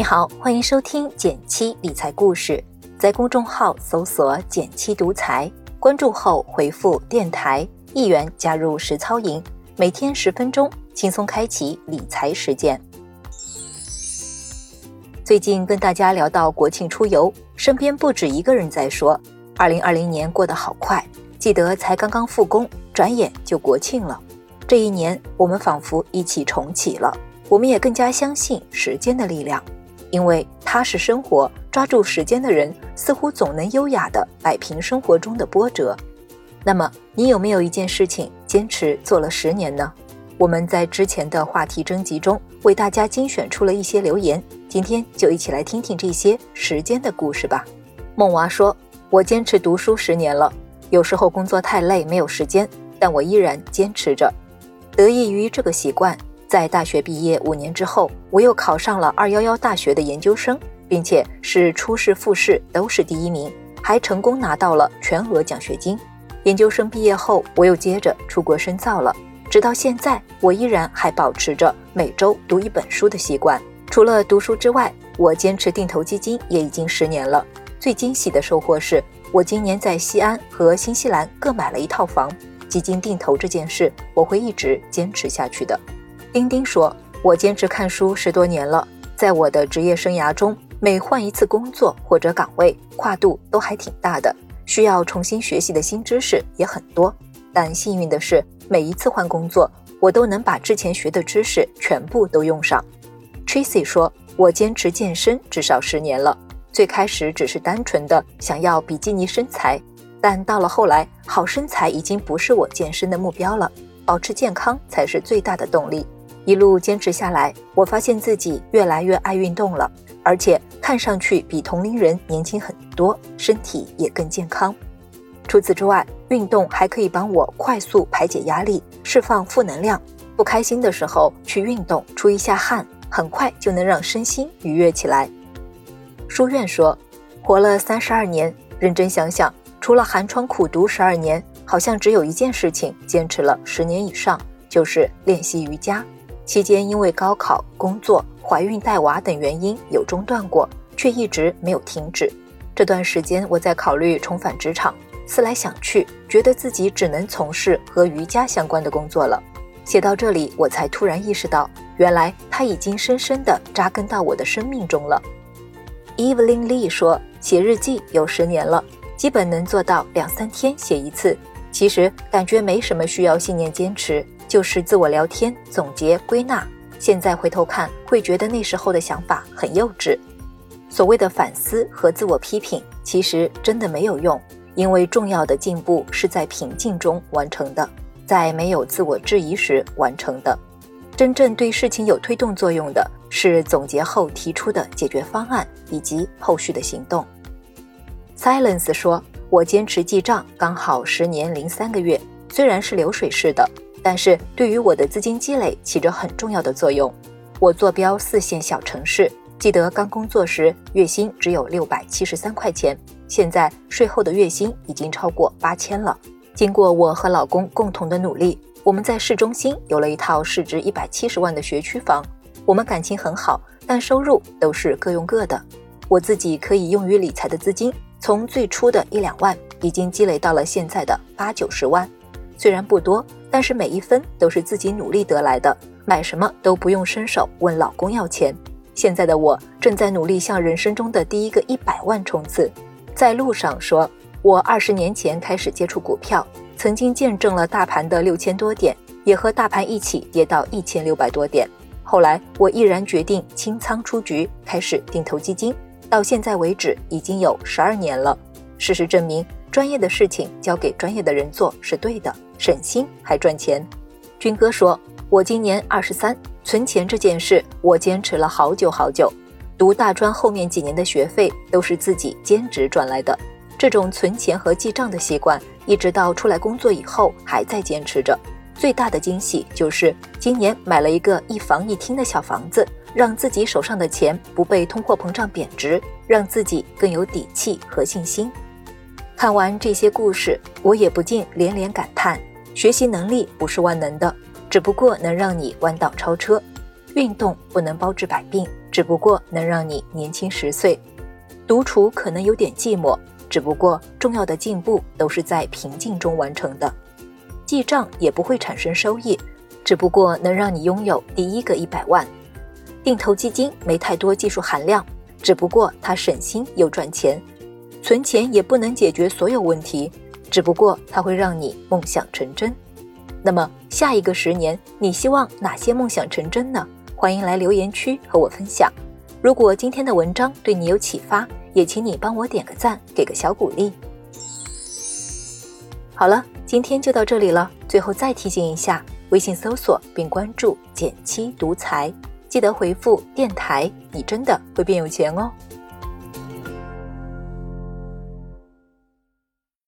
你好，欢迎收听减七理财故事，在公众号搜索“减七独裁，关注后回复“电台”一元加入实操营，每天十分钟，轻松开启理财实践。最近跟大家聊到国庆出游，身边不止一个人在说，二零二零年过得好快，记得才刚刚复工，转眼就国庆了。这一年，我们仿佛一起重启了，我们也更加相信时间的力量。因为踏实生活、抓住时间的人，似乎总能优雅地摆平生活中的波折。那么，你有没有一件事情坚持做了十年呢？我们在之前的话题征集中为大家精选出了一些留言，今天就一起来听听这些时间的故事吧。梦娃说：“我坚持读书十年了，有时候工作太累没有时间，但我依然坚持着，得益于这个习惯。”在大学毕业五年之后，我又考上了二幺幺大学的研究生，并且是初试、复试都是第一名，还成功拿到了全额奖学金。研究生毕业后，我又接着出国深造了，直到现在，我依然还保持着每周读一本书的习惯。除了读书之外，我坚持定投基金也已经十年了。最惊喜的收获是，我今年在西安和新西兰各买了一套房。基金定投这件事，我会一直坚持下去的。丁丁说：“我坚持看书十多年了，在我的职业生涯中，每换一次工作或者岗位，跨度都还挺大的，需要重新学习的新知识也很多。但幸运的是，每一次换工作，我都能把之前学的知识全部都用上。” Tracy 说：“我坚持健身至少十年了，最开始只是单纯的想要比基尼身材，但到了后来，好身材已经不是我健身的目标了，保持健康才是最大的动力。”一路坚持下来，我发现自己越来越爱运动了，而且看上去比同龄人年轻很多，身体也更健康。除此之外，运动还可以帮我快速排解压力，释放负能量。不开心的时候去运动，出一下汗，很快就能让身心愉悦起来。书院说，活了三十二年，认真想想，除了寒窗苦读十二年，好像只有一件事情坚持了十年以上，就是练习瑜伽。期间因为高考、工作、怀孕、带娃等原因有中断过，却一直没有停止。这段时间我在考虑重返职场，思来想去，觉得自己只能从事和瑜伽相关的工作了。写到这里，我才突然意识到，原来它已经深深地扎根到我的生命中了。Evelyn Lee 说，写日记有十年了，基本能做到两三天写一次。其实感觉没什么需要信念坚持。就是自我聊天、总结、归纳。现在回头看，会觉得那时候的想法很幼稚。所谓的反思和自我批评，其实真的没有用，因为重要的进步是在平静中完成的，在没有自我质疑时完成的。真正对事情有推动作用的，是总结后提出的解决方案以及后续的行动。Silence 说：“我坚持记账，刚好十年零三个月，虽然是流水式的。”但是对于我的资金积累起着很重要的作用。我坐标四线小城市，记得刚工作时月薪只有六百七十三块钱，现在税后的月薪已经超过八千了。经过我和老公共同的努力，我们在市中心有了一套市值一百七十万的学区房。我们感情很好，但收入都是各用各的。我自己可以用于理财的资金，从最初的一两万，已经积累到了现在的八九十万。虽然不多。但是每一分都是自己努力得来的，买什么都不用伸手问老公要钱。现在的我正在努力向人生中的第一个一百万冲刺，在路上说，我二十年前开始接触股票，曾经见证了大盘的六千多点，也和大盘一起跌到一千六百多点。后来我毅然决定清仓出局，开始定投基金，到现在为止已经有十二年了。事实证明。专业的事情交给专业的人做是对的，省心还赚钱。军哥说：“我今年二十三，存钱这件事我坚持了好久好久。读大专后面几年的学费都是自己兼职赚来的。这种存钱和记账的习惯，一直到出来工作以后还在坚持着。最大的惊喜就是今年买了一个一房一厅的小房子，让自己手上的钱不被通货膨胀贬值，让自己更有底气和信心。”看完这些故事，我也不禁连连感叹：学习能力不是万能的，只不过能让你弯道超车。运动不能包治百病，只不过能让你年轻十岁；独处可能有点寂寞，只不过重要的进步都是在平静中完成的；记账也不会产生收益，只不过能让你拥有第一个一百万；定投基金没太多技术含量，只不过它省心又赚钱；存钱也不能解决所有问题，只不过它会让你梦想成真。那么下一个十年，你希望哪些梦想成真呢？欢迎来留言区和我分享。如果今天的文章对你有启发，也请你帮我点个赞，给个小鼓励。好了，今天就到这里了。最后再提醒一下，微信搜索并关注“减七独裁”，记得回复“电台”，你真的会变有钱哦。